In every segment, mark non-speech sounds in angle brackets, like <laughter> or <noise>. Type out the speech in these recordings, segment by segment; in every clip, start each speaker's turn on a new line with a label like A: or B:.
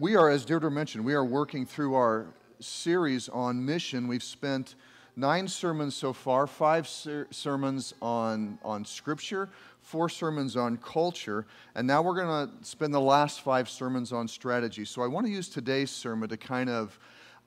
A: we are, as Deirdre mentioned, we are working through our series on mission. We've spent nine sermons so far, five ser- sermons on, on scripture, four sermons on culture, and now we're going to spend the last five sermons on strategy. So I want to use today's sermon to kind of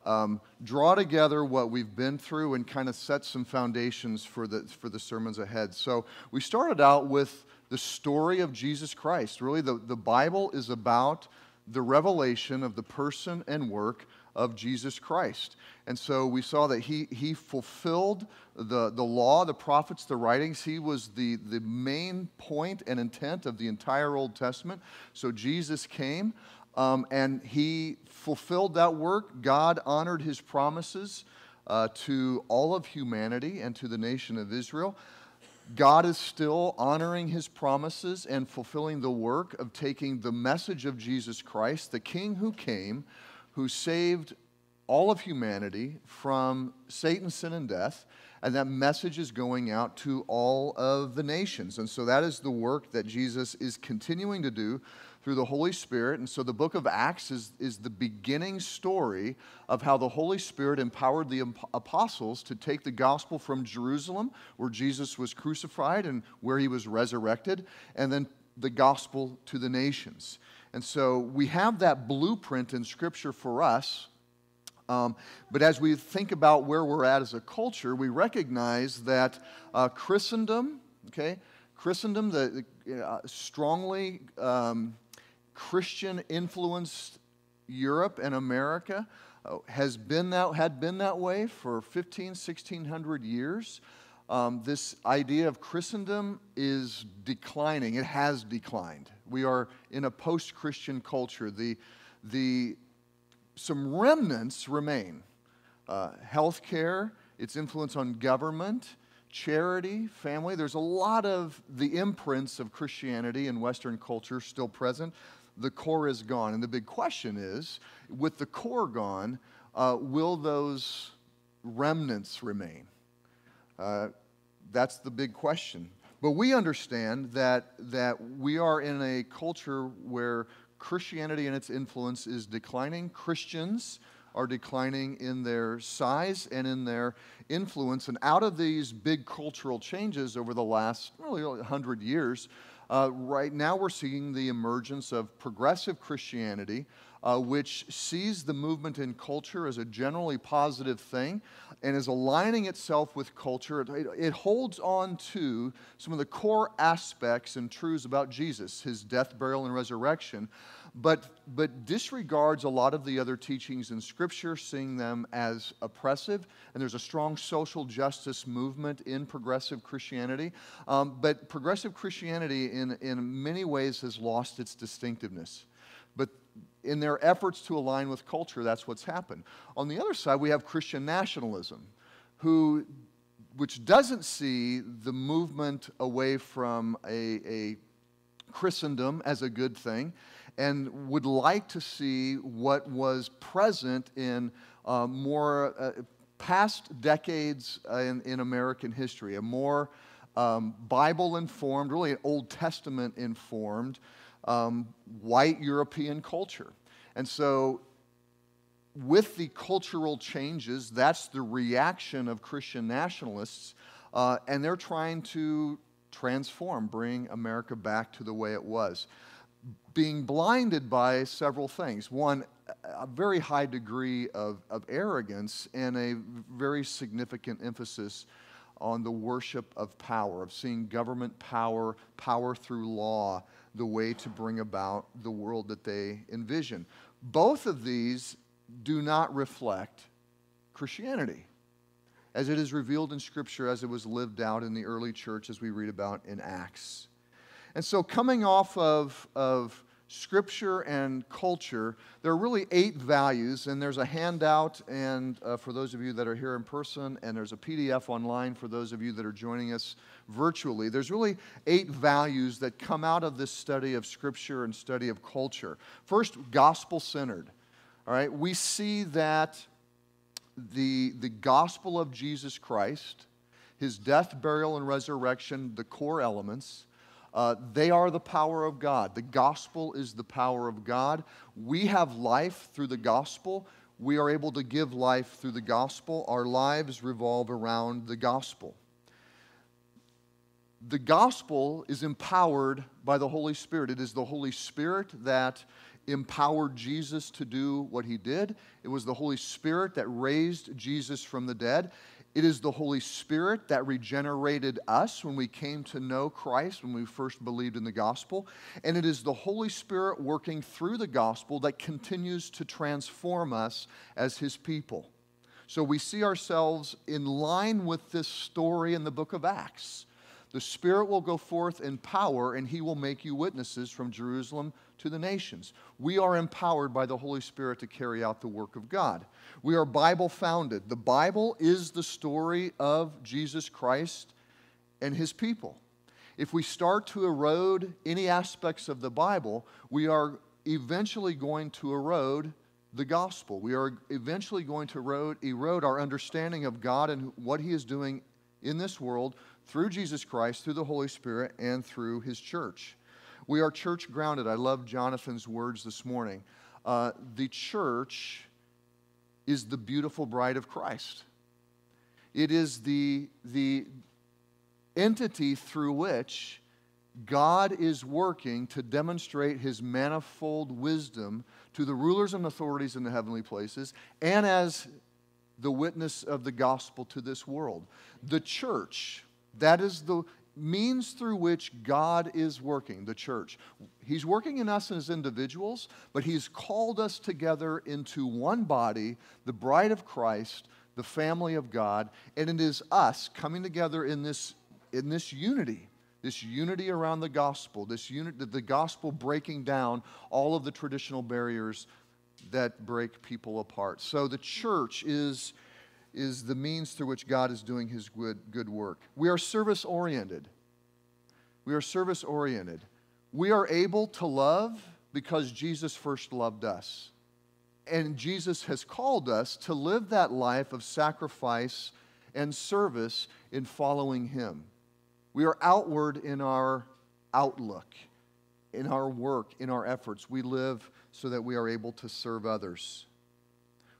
A: um, draw together what we've been through and kind of set some foundations for the, for the sermons ahead. So we started out with the story of Jesus Christ. Really, the, the Bible is about the revelation of the person and work of Jesus Christ. And so we saw that he, he fulfilled the, the law, the prophets, the writings. He was the, the main point and intent of the entire Old Testament. So Jesus came um, and he fulfilled that work. God honored his promises uh, to all of humanity and to the nation of Israel. God is still honoring his promises and fulfilling the work of taking the message of Jesus Christ, the King who came, who saved all of humanity from Satan's sin and death. And that message is going out to all of the nations. And so that is the work that Jesus is continuing to do through the Holy Spirit. And so the book of Acts is, is the beginning story of how the Holy Spirit empowered the apostles to take the gospel from Jerusalem, where Jesus was crucified and where he was resurrected, and then the gospel to the nations. And so we have that blueprint in Scripture for us. Um, but as we think about where we're at as a culture, we recognize that uh, Christendom, okay, Christendom, the, uh, strongly um, Christian influenced Europe and America uh, has been that, had been that way for 15, 1600 years. Um, this idea of Christendom is declining. It has declined. We are in a post Christian culture. The, the, some remnants remain uh, healthcare, its influence on government, charity, family. There's a lot of the imprints of Christianity in Western culture still present the core is gone. And the big question is with the core gone, uh, will those remnants remain? Uh, that's the big question. But we understand that, that we are in a culture where Christianity and its influence is declining. Christians are declining in their size and in their influence. And out of these big cultural changes over the last really 100 years, uh, right now, we're seeing the emergence of progressive Christianity, uh, which sees the movement in culture as a generally positive thing and is aligning itself with culture. It, it, holds on to some of the core aspects and truths about Jesus, his death, burial, and resurrection, but, but disregards a lot of the other teachings in Scripture, seeing them as oppressive. And there's a strong social justice movement in progressive Christianity. Um, but progressive Christianity, in, in many ways, has lost its distinctiveness. But in their efforts to align with culture, that's what's happened. On the other side, we have Christian nationalism, who, which doesn't see the movement away from a, a Christendom as a good thing and would like to see what was present in uh, more uh, past decades in, in, American history, a more um, Bible informed, really an Old Testament informed, um, white European culture. And so, with the cultural changes, that's the reaction of Christian nationalists, uh, and they're trying to transform, bring America back to the way it was being blinded by several things. One, a very high degree of, of arrogance and a very significant emphasis on the worship of power, of seeing government power, power through law, the way to bring about the world that they envision. Both of these do not reflect Christianity as it is revealed in Scripture, as it was lived out in the early church, as we read about in Acts. And so, coming off of, of scripture and culture, there are really eight values, and there's a handout and uh, for those of you that are here in person, and there's a PDF online for those of you that are joining us virtually. There's really eight values that come out of this study of scripture and study of culture. First, gospel centered. All right, we see that the, the gospel of Jesus Christ, his death, burial, and resurrection, the core elements, Uh, they are the power of God. The gospel is the power of God. We have life through the gospel. We are able to give life through the gospel. Our lives revolve around the gospel. The gospel is empowered by the Holy Spirit. It is the Holy Spirit that empowered Jesus to do what he did. It was the Holy Spirit that raised Jesus from the dead. It is the Holy Spirit that regenerated us when we came to know Christ, when we first believed in the gospel. And it is the Holy Spirit working through the gospel that continues to transform us as his people. So we see ourselves in line with this story in the book of Acts. The Spirit will go forth in power, and he will make you witnesses from Jerusalem to the nations. We are empowered by the Holy Spirit to carry out the work of God. We are Bible founded. The Bible is the story of Jesus Christ and his people. If we start to erode any aspects of the Bible, we are eventually going to erode the gospel. We are eventually going to erode, erode our understanding of God and what he is doing in this world through Jesus Christ, through the Holy Spirit, and through his church. We are church grounded. I love Jonathan's words this morning. Uh, the church is the beautiful bride of Christ. It is the, the entity through which God is working to demonstrate his manifold wisdom to the rulers and authorities in the heavenly places and as the witness of the gospel to this world. The church, that is the means through which God is working, the church. He's working in us as individuals, but He's called us together into one body, the bride of Christ, the family of God, and it is us coming together in this, in this unity. This unity around the gospel, this unit, the gospel breaking down all of the traditional barriers that break people apart. So the church is is the means through which God is doing his good, good work. We are service oriented. We are service oriented. We are able to love because Jesus first loved us. And Jesus has called us to live that life of sacrifice and service in following him. We are outward in our outlook, in our work, in our efforts. We live so that we are able to serve others.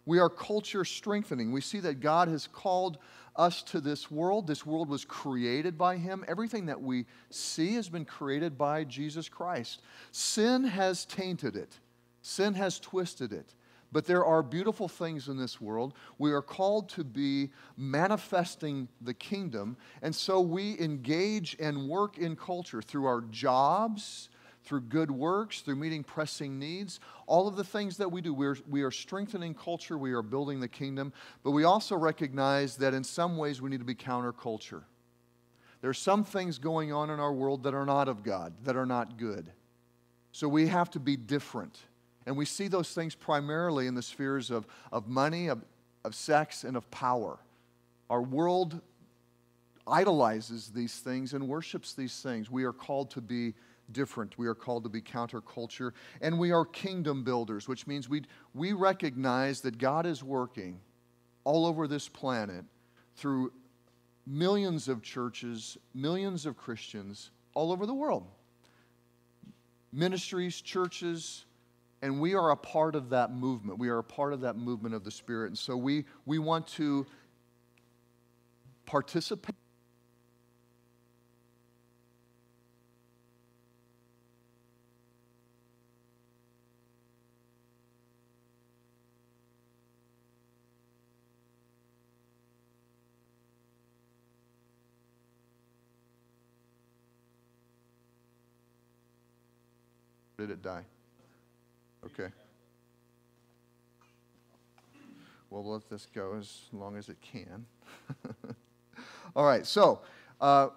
A: We are culture strengthening. We see that God has called us to this world. This world was created by Him. Everything that we see has been created by Jesus Christ. Sin has tainted it, sin has twisted it. But there are beautiful things in this world. We are called to be manifesting the kingdom. And so we engage and work in culture through our jobs, through good works, through meeting pressing needs, all of the things that we do. We're, we are strengthening culture, we are building the kingdom, but we also recognize that in some ways we need to be counterculture. There are some things going on in our world that are not of God, that are not good. So we have to be different. And we see those things primarily in the spheres of, of money, of, of sex, and of power. Our world idolizes these things and worships these things. We are called to be different. We are called to be counterculture. And we are kingdom builders, which means we, we recognize that God is working all over this planet through millions of churches, millions of Christians all over the world. Ministries, churches, and we are a part of that movement. We are a part of that movement of the Spirit. And so we, we want to participate did it die? Okay. Well, let this go as long as it can. <laughs> All right, so uh,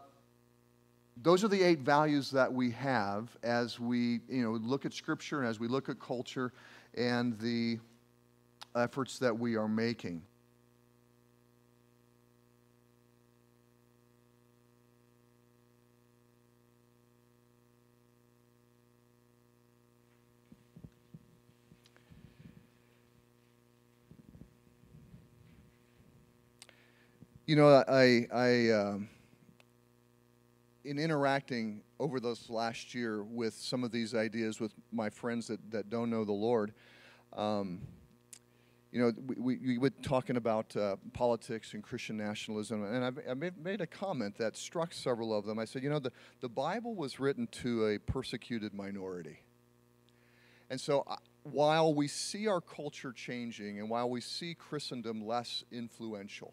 A: those are the eight values that we have as we you know, look at Scripture and as we look at culture and the efforts that we are making. You know, I, I, um, in interacting over this last year with some of these ideas with my friends that, that don't know the Lord, um, you know, we, we, we were talking about uh, politics and Christian nationalism, and I've, I made a comment that struck several of them. I said, you know, the, the Bible was written to a persecuted minority. And so uh, while we see our culture changing and while we see Christendom less influential,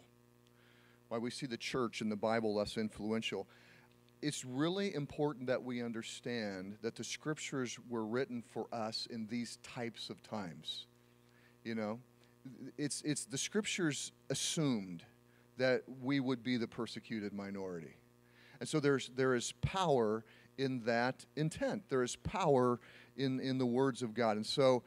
A: while we see the church and the Bible less influential, it's really important that we understand that the scriptures were written for us in these types of times. You know, it's, it's the scriptures assumed that we would be the persecuted minority. And so there's, there is power in that intent. There is power in, in the words of God. And so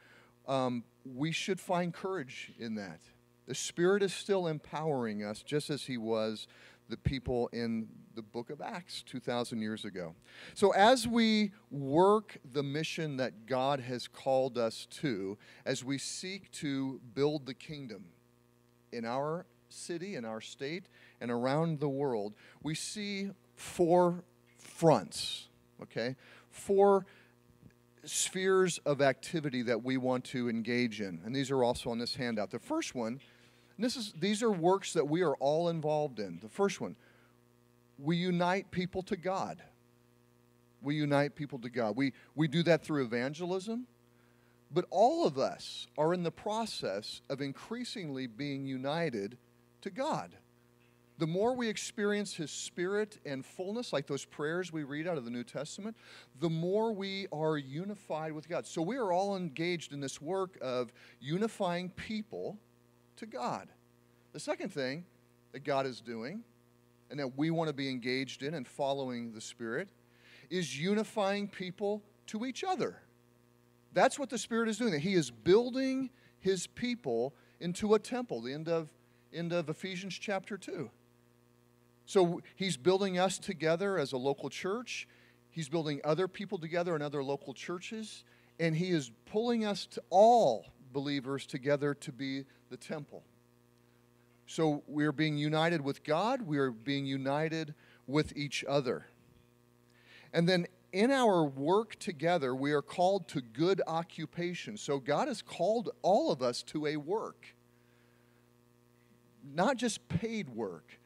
A: um, we should find courage in that. The Spirit is still empowering us, just as He was the people in the book of Acts 2,000 years ago. So, as we work the mission that God has called us to, as we seek to build the kingdom in our city, in our state, and around the world, we see four fronts, okay? Four spheres of activity that we want to engage in. And these are also on this handout. The first one, this is, these are works that we are all involved in. The first one, we unite people to God. We unite people to God. We, we do that through evangelism, but all of us are in the process of increasingly being united to God. The more we experience His Spirit and fullness, like those prayers we read out of the New Testament, the more we are unified with God. So we are all engaged in this work of unifying people to God. The second thing that God is doing and that we want to be engaged in and following the Spirit is unifying people to each other. That's what the Spirit is doing. He is building his people into a temple, the end of, end of Ephesians chapter 2. So he's building us together as a local church. He's building other people together in other local churches. And he is pulling us to all believers together to be the temple. So we are being united with God, we are being united with each other. And then in our work together, we are called to good occupation. So God has called all of us to a work, not just paid work,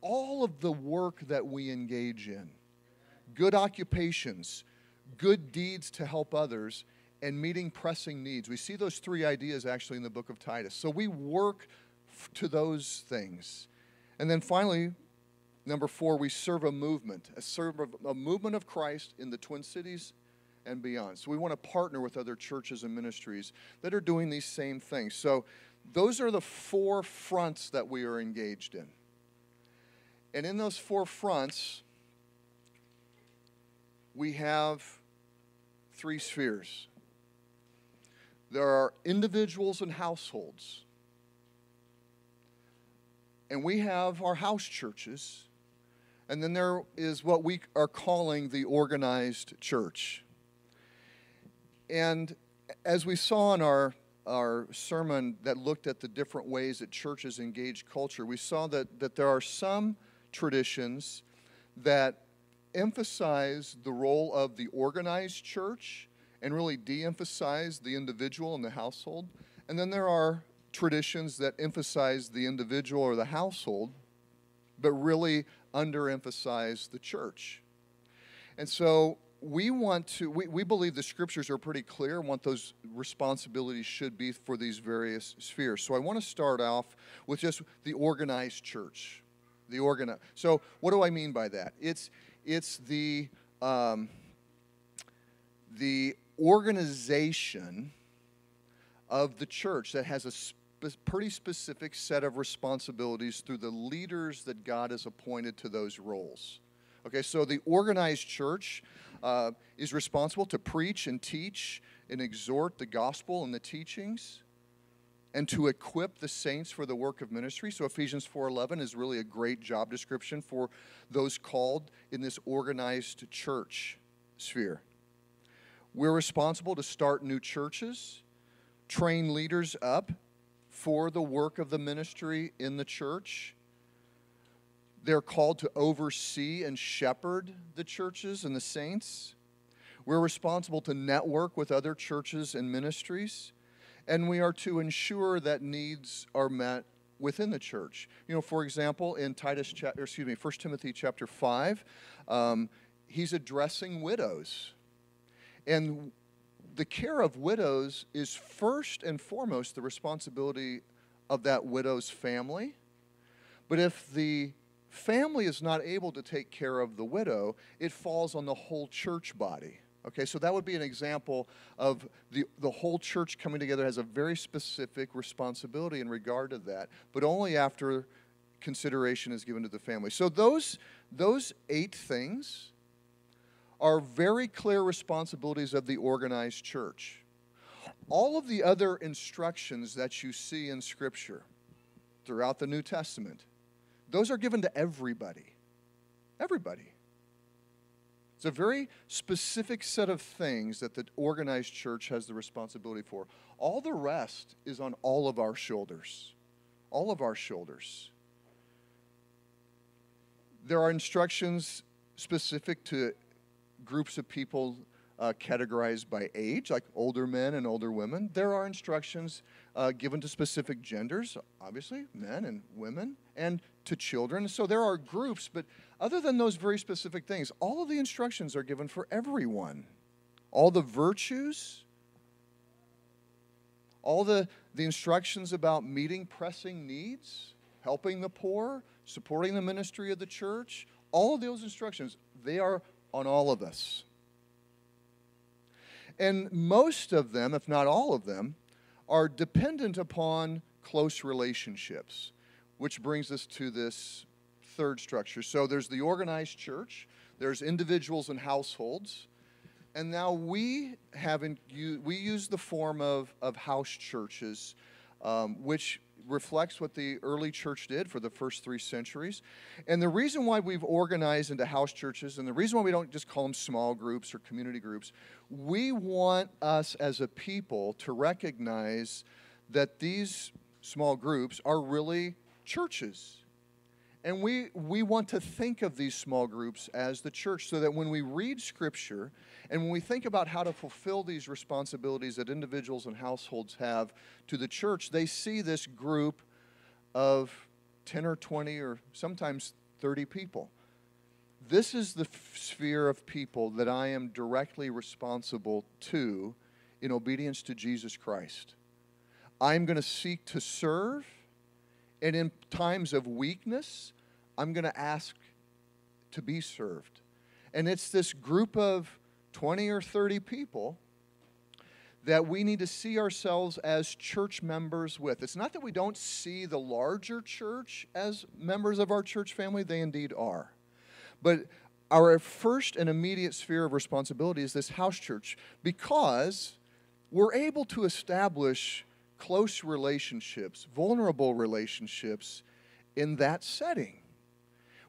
A: all of the work that we engage in. Good occupations, good deeds to help others, and meeting pressing needs. We see those three ideas actually in the book of Titus. So we work to those things. And then finally, number four, we serve a movement, a, serve a movement of Christ in the Twin Cities and beyond. So we want to partner with other churches and ministries that are doing these same things. So those are the four fronts that we are engaged in. And in those four fronts, we have three spheres. There are individuals and households and we have our house churches, and then there is what we are calling the organized church. And as we saw in our, our sermon that looked at the different ways that churches engage culture, we saw that, that there are some traditions that emphasize the role of the organized church and really de emphasize the individual and the household. And then there are traditions that emphasize the individual or the household, but really underemphasize the church. And so we want to, we, we believe the scriptures are pretty clear what those responsibilities should be for these various spheres. So I want to start off with just the organized church. The organi- So what do I mean by that? It's, it's the, um, the organization of the church that has a pretty specific set of responsibilities through the leaders that God has appointed to those roles. Okay, so the organized church uh, is responsible to preach and teach and exhort the gospel and the teachings and to equip the saints for the work of ministry. So Ephesians 4:11 is really a great job description for those called in this organized church sphere. We're responsible to start new churches, train leaders up, for the work of the ministry in the church. They're called to oversee and shepherd the churches and the saints. We're responsible to network with other churches and ministries. And we are to ensure that needs are met within the church. You know, for example, in Titus, chapter, excuse me, 1 Timothy chapter 5, um, he's addressing widows. And the care of widows is first and foremost the responsibility of that widow's family. But if the family is not able to take care of the widow, it falls on the whole church body. Okay, so that would be an example of the, the whole church coming together has a very specific responsibility in regard to that, but only after consideration is given to the family. So those, those eight things are very clear responsibilities of the organized church. All of the other instructions that you see in Scripture throughout the New Testament, those are given to everybody. Everybody. It's a very specific set of things that the organized church has the responsibility for. All the rest is on all of our shoulders. All of our shoulders. There are instructions specific to groups of people uh, categorized by age, like older men and older women. There are instructions uh, given to specific genders, obviously, men and women, and to children. So there are groups, but other than those very specific things, all of the instructions are given for everyone. All the virtues, all the, the instructions about meeting pressing needs, helping the poor, supporting the ministry of the church, all of those instructions, they are on all of us. And most of them, if not all of them, are dependent upon close relationships, which brings us to this third structure. So there's the organized church, there's individuals and households, and now we have in, we use the form of, of house churches, um, which reflects what the early church did for the first three centuries. And the reason why we've organized into house churches, and the reason why we don't just call them small groups or community groups, we want us as a people to recognize that these small groups are really churches. And we, we want to think of these small groups as the church so that when we read Scripture and when we think about how to fulfill these responsibilities that individuals and households have to the church, they see this group of 10 or 20 or sometimes 30 people. This is the sphere of people that I am directly responsible to in obedience to Jesus Christ. I'm going to seek to serve, and in times of weakness, I'm going to ask to be served. And it's this group of 20 or 30 people that we need to see ourselves as church members with. It's not that we don't see the larger church as members of our church family, they indeed are. But our first and immediate sphere of responsibility is this house church because we're able to establish close relationships, vulnerable relationships in that setting.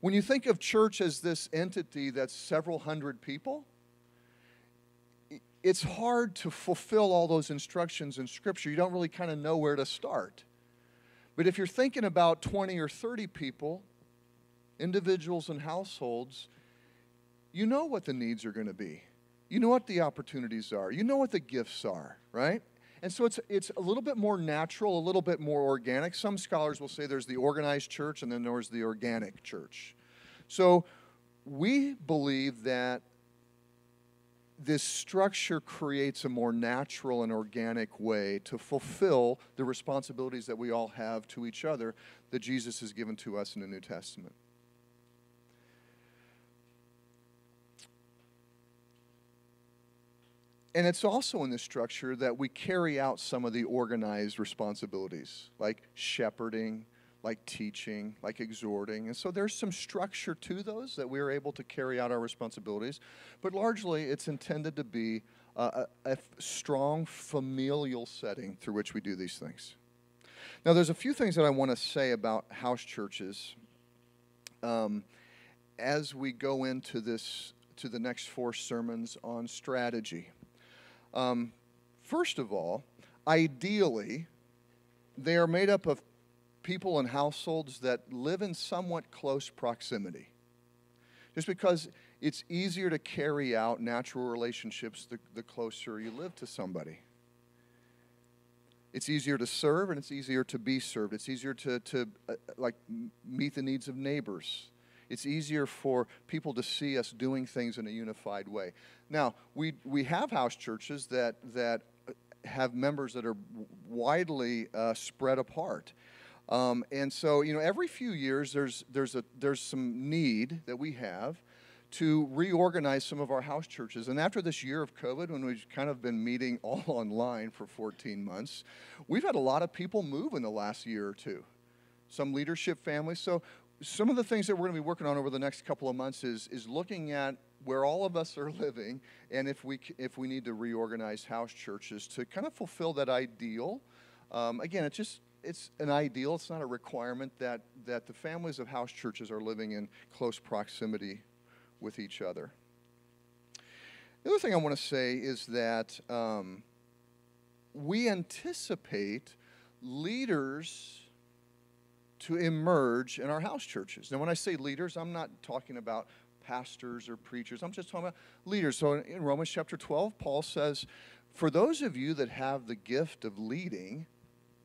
A: When you think of church as this entity that's several hundred people, it's hard to fulfill all those instructions in Scripture. You don't really kind of know where to start. But if you're thinking about 20 or 30 people, individuals and households, you know what the needs are going to be. You know what the opportunities are. You know what the gifts are, right? And so it's, it's a little bit more natural, a little bit more organic. Some scholars will say there's the organized church and then there's the organic church. So we believe that this structure creates a more natural and organic way to fulfill the responsibilities that we all have to each other that Jesus has given to us in the New Testament. And it's also in this structure that we carry out some of the organized responsibilities, like shepherding, like teaching, like exhorting. And so there's some structure to those that we are able to carry out our responsibilities. But largely, it's intended to be a, a strong familial setting through which we do these things. Now, there's a few things that I want to say about house churches um, as we go into this to the next four sermons on strategy. Um, first of all, ideally, they are made up of people and households that live in somewhat close proximity. Just because it's easier to carry out natural relationships the, the closer you live to somebody. It's easier to serve and it's easier to be served. It's easier to, to uh, like meet the needs of neighbors. It's easier for people to see us doing things in a unified way. Now, we, we have house churches that, that have members that are widely uh, spread apart. Um, and so, you know, every few years there's, there's, a, there's some need that we have to reorganize some of our house churches. And after this year of COVID, when we've kind of been meeting <laughs> all online for 14 months, we've had a lot of people move in the last year or two, some leadership families. So, some of the things that we're going to be working on over the next couple of months is, is looking at where all of us are <laughs> living and if we, if we need to reorganize house churches to kind of fulfill that ideal. Um, again, it's just it's an ideal. It's not a requirement that, that the families of house churches are living in close proximity with each other. The other thing I want to say is that um, we anticipate leaders to emerge in our house churches. Now, when I say leaders, I'm not talking about pastors or preachers. I'm just talking about leaders. So in Romans chapter 12, Paul says, For those of you that have the gift of leading,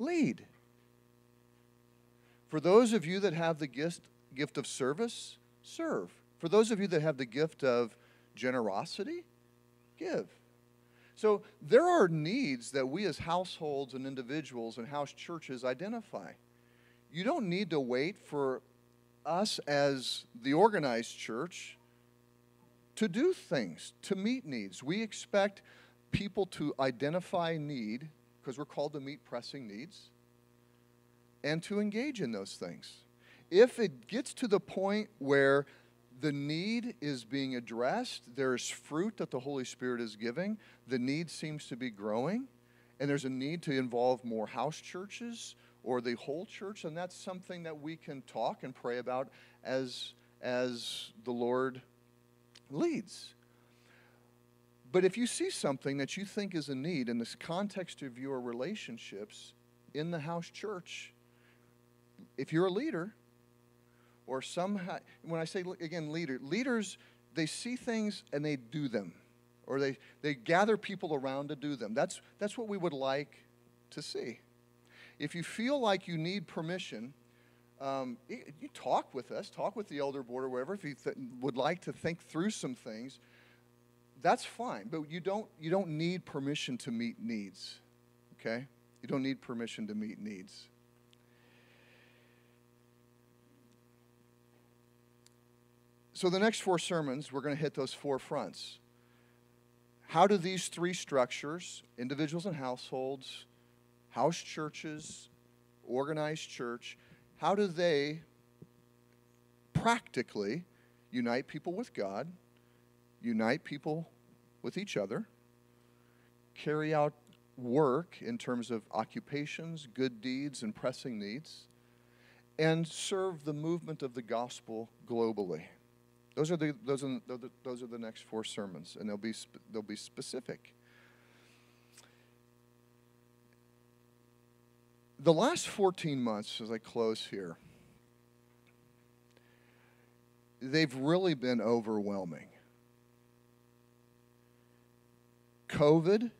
A: lead. For those of you that have the gift, gift of service, serve. For those of you that have the gift of generosity, give. So there are needs that we as households and individuals and house churches identify. You don't need to wait for us as the organized church to do things, to meet needs. We expect people to identify need because we're called to meet pressing needs and to engage in those things. If it gets to the point where the need is being addressed, there's fruit that the Holy Spirit is giving, the need seems to be growing, and there's a need to involve more house churches or the whole church, and that's something that we can talk and pray about as, as the Lord leads. But if you see something that you think is a need in this context of your relationships in the house church, if you're a leader, or somehow, when I say again leader, leaders, they see things and they do them, or they, they gather people around to do them. That's, that's what we would like to see. If you feel like you need permission, um, you talk with us, talk with the elder board or wherever. If you th- would like to think through some things, that's fine. But you don't, you don't need permission to meet needs, okay? You don't need permission to meet needs. So, the next four sermons, we're going to hit those four fronts. How do these three structures, individuals and households, house churches, organized church, how do they practically unite people with God, unite people with each other, carry out work in terms of occupations, good deeds, and pressing needs, and serve the movement of the gospel globally? Those are the, those are, the, those are the next four sermons, and they'll be, they'll be specific. The last 14 months, as I close here, they've really been overwhelming. COVID,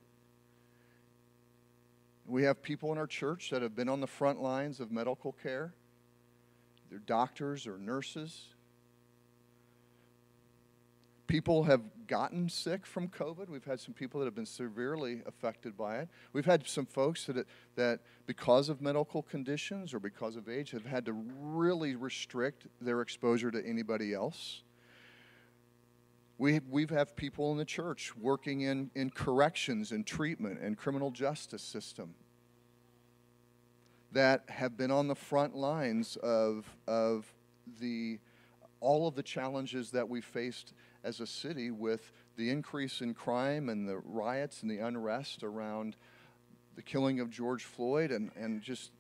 A: we have people in our church that have been on the front lines of medical care. They're doctors or nurses. People have gotten sick from COVID. We've had some people that have been severely affected by it. We've had some folks that, that because of medical conditions or because of age, have had to really restrict their exposure to anybody else. We, we have people in the church working in, in corrections and treatment and criminal justice system that have been on the front lines of, of the, all of the challenges that we faced as a city with the increase in crime and the riots and the unrest around the killing of George Floyd and, and just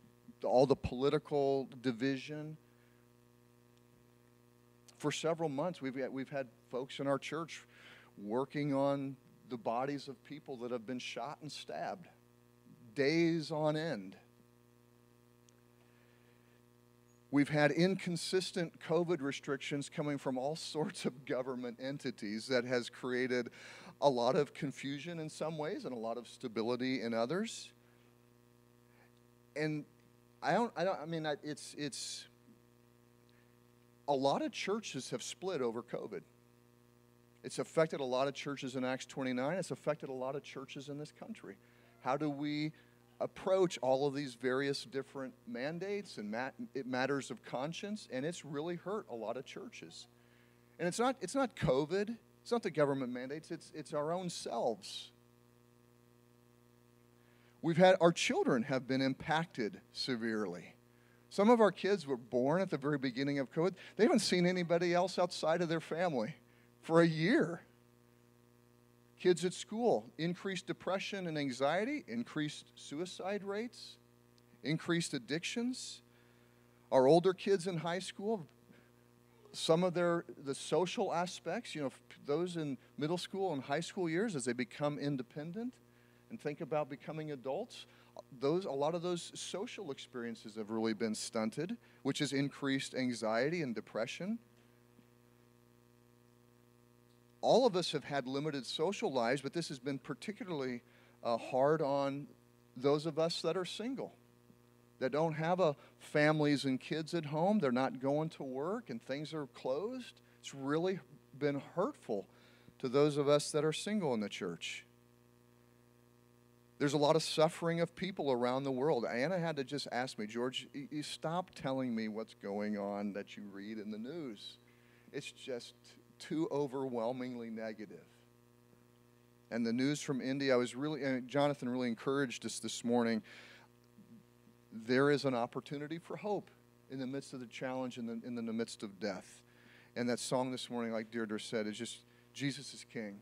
A: all the political division. For several months, we've, we've had folks in our church working on the bodies of people that have been shot and stabbed, days on end. We've had inconsistent COVID restrictions coming from all <laughs> sorts of government entities that has created a lot of confusion in some ways and a lot of stability in others. And I don't, I don't, I mean, it's, it's, a lot of churches have split over COVID. It's affected a lot of churches in Acts 29. It's affected a lot of churches in this country. How do we approach all of these various different mandates and mat- matters of conscience? And it's really hurt a lot of churches. And it's not, it's not COVID, it's not the government mandates, it's, it's our own selves. We've had our children have been impacted severely. Some of our kids were born at the very beginning of COVID. They haven't seen anybody else outside of their family for a year. Kids at school, increased depression and anxiety, increased suicide rates, increased addictions. Our older kids in high school, some of their the social aspects, you know, those in middle school and high school years as they become independent and think about becoming adults, those a lot of those social experiences have really been stunted, which has increased anxiety and depression all of us have had limited social lives, but this has been particularly uh, hard on those of us that are single, that don't have a families and kids at home. They're not going to work and things are closed. It's really been hurtful to those of us that are single in the church. There's a lot of suffering of people around the world. Anna had to just ask me, George, you stop telling me what's going on that you read in the news. It's just too overwhelmingly negative. And the news from India, I was really, Jonathan really encouraged us this morning. There is an opportunity for hope in the midst of the challenge, in the, in the midst of death. And that song this morning, like Deirdre said, is just Jesus is King.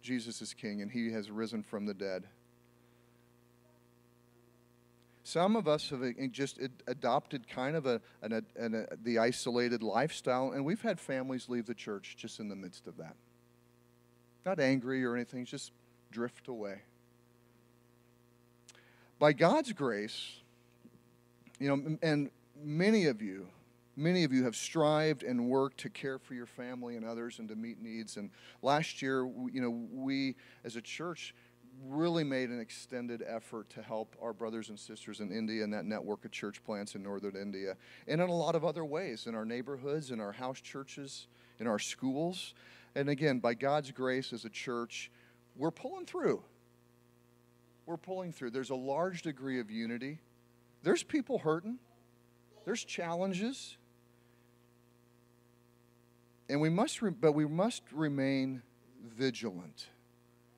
A: Jesus is King, and He has risen from the dead. Some of us have uh, just adopted kind of a, an, an, a, the isolated lifestyle, and we've had families leave the church just in the midst of that. Not angry or anything, just drift away. By God's grace, you know, and many of you, many of you have strived and worked to care for your family and others and to meet needs. And last year, you know, we as a church really made an extended effort to help our brothers and sisters in India and that network of church plants in northern India, and in a lot of other ways in our neighborhoods, in our house churches, in our schools. And again, by God's grace as a church, we're pulling through. We're pulling through. There's a large degree of unity. There's people hurting, there's challenges. And we must, re- but we must remain vigilant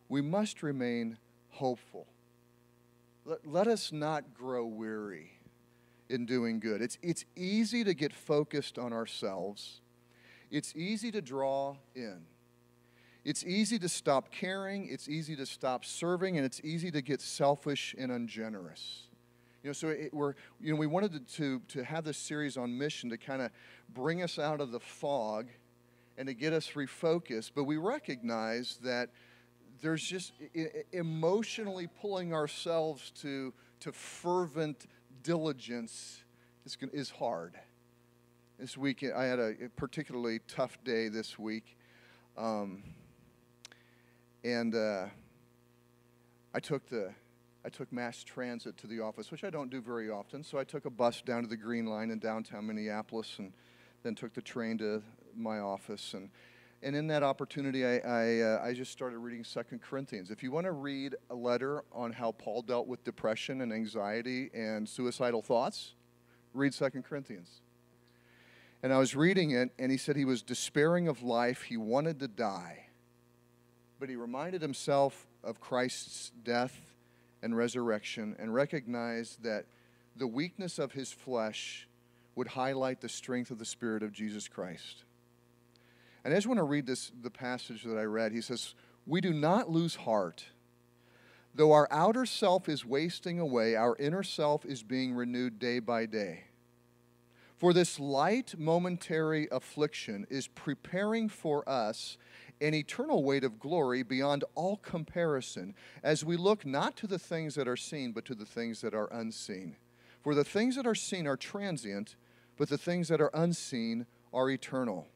A: we must remain hopeful. Let, let us not grow weary in doing good. It's, it's easy to get focused on ourselves, it's easy to draw in. It's easy to stop caring, it's easy to stop serving, and it's easy to get selfish and ungenerous. You know, so it, we're, you know, we wanted to, to, to have this series on mission to kind of bring us out of the fog and to get us refocused, but we recognize that there's just emotionally pulling ourselves to, to fervent diligence is, is hard. This week, I had a particularly tough day this week. Um, and uh, I took the I took mass transit to the office, which I don't do very often. So I took a bus down to the Green Line in downtown Minneapolis, and then took the train to my office. And and in that opportunity, I, I, uh, I just started reading Second Corinthians. If you want to read a letter on how Paul dealt with depression and anxiety and suicidal thoughts, read Second Corinthians. And I was reading it, and he said he was despairing of life. He wanted to die. But he reminded himself of Christ's death and resurrection and recognized that the weakness of his flesh would highlight the strength of the Spirit of Jesus Christ. And I just want to read this the passage that I read. He says, "We do not lose heart. Though our outer self is wasting away, our inner self is being renewed day by day. For this light momentary affliction is preparing for us an eternal weight of glory beyond all comparison as we look not to the things that are seen, but to the things that are unseen. For the things that are seen are transient, but the things that are unseen are eternal.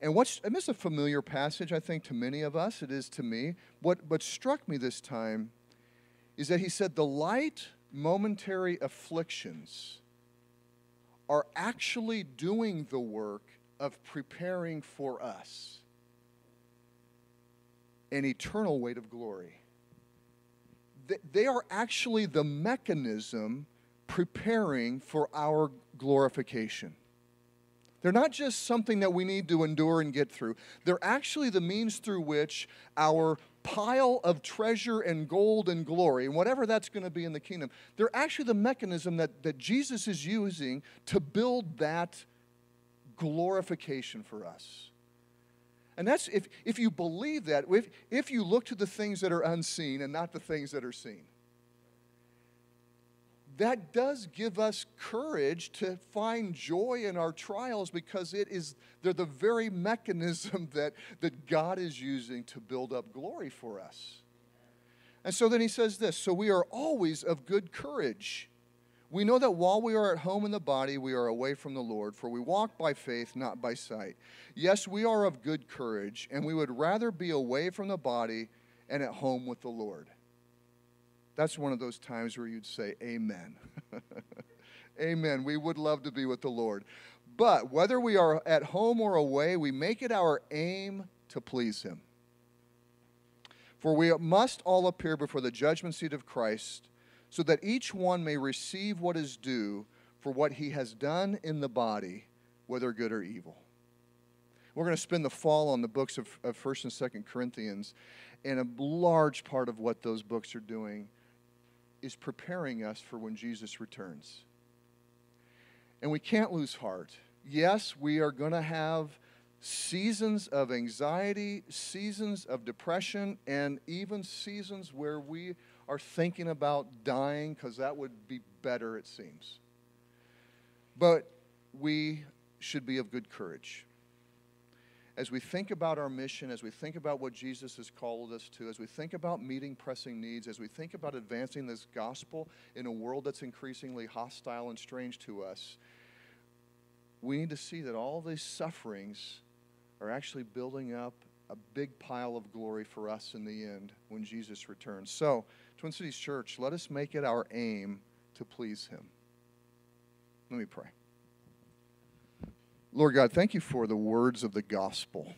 A: And what's, and this is a familiar passage, I think, to many of us. It is to me. What, what struck me this time is that he said, The light momentary afflictions are actually doing the work of preparing for us an eternal weight of glory. They are actually the mechanism preparing for our glorification. They're not just something that we need to endure and get through. They're actually the means through which our pile of treasure and gold and glory, and whatever that's going to be in the kingdom, they're actually the mechanism that, that Jesus is using to build that glorification for us. And that's if, if you believe that, if, if you look to the things that are unseen and not the things that are seen that does give us courage to find joy in our trials because it is they're the very mechanism <laughs> that, that God is using to build up glory for us. And so then he says this so we are always of good courage. We know that while we are at home in the body, we are away from the Lord, for we walk by faith, not by sight. Yes, we are of good courage, and we would rather be away from the body and at home with the Lord. That's one of those times where you'd say, Amen. <laughs> Amen. We would love to be with the Lord. But whether we are at home or away, we make it our aim to please Him. For we must all appear before the judgment seat of Christ, so that each one may receive what is due for what he has done in the body, whether good or evil. We're going to spend the fall on the books of, of 1st and 2nd Corinthians, and a large part of what those books are doing is preparing us for when Jesus returns. And we can't lose heart. Yes, we are going to have seasons of anxiety, seasons of depression, and even seasons where we are thinking about dying because that would be better, it seems. But we should be of good courage as we think about our mission, as we think about what Jesus has called us to, as we think about meeting pressing needs, as we think about advancing this gospel in a world that's increasingly hostile and strange to us, we need to see that all these sufferings are actually building up a big pile of glory for us in the end when Jesus returns. So, Twin Cities Church, let us make it our aim to please Him. Let me pray. Lord God, thank you for the words of the gospel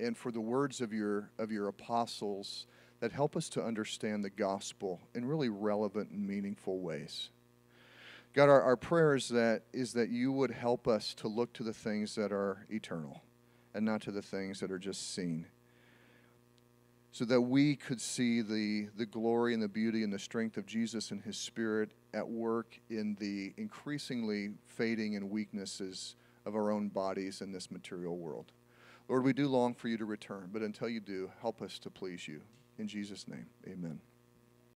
A: and for the words of your, of your apostles that help us to understand the gospel in really relevant and meaningful ways. God, our, our prayer is that, is that you would help us to look to the things that are eternal and not to the things that are just seen. So that we could see the, the glory and the beauty and the strength of Jesus and his Spirit at work in the increasingly fading and weaknesses of our own bodies in this material world. Lord, we do long for you to return, but until you do, help us to please you. In Jesus' name, amen.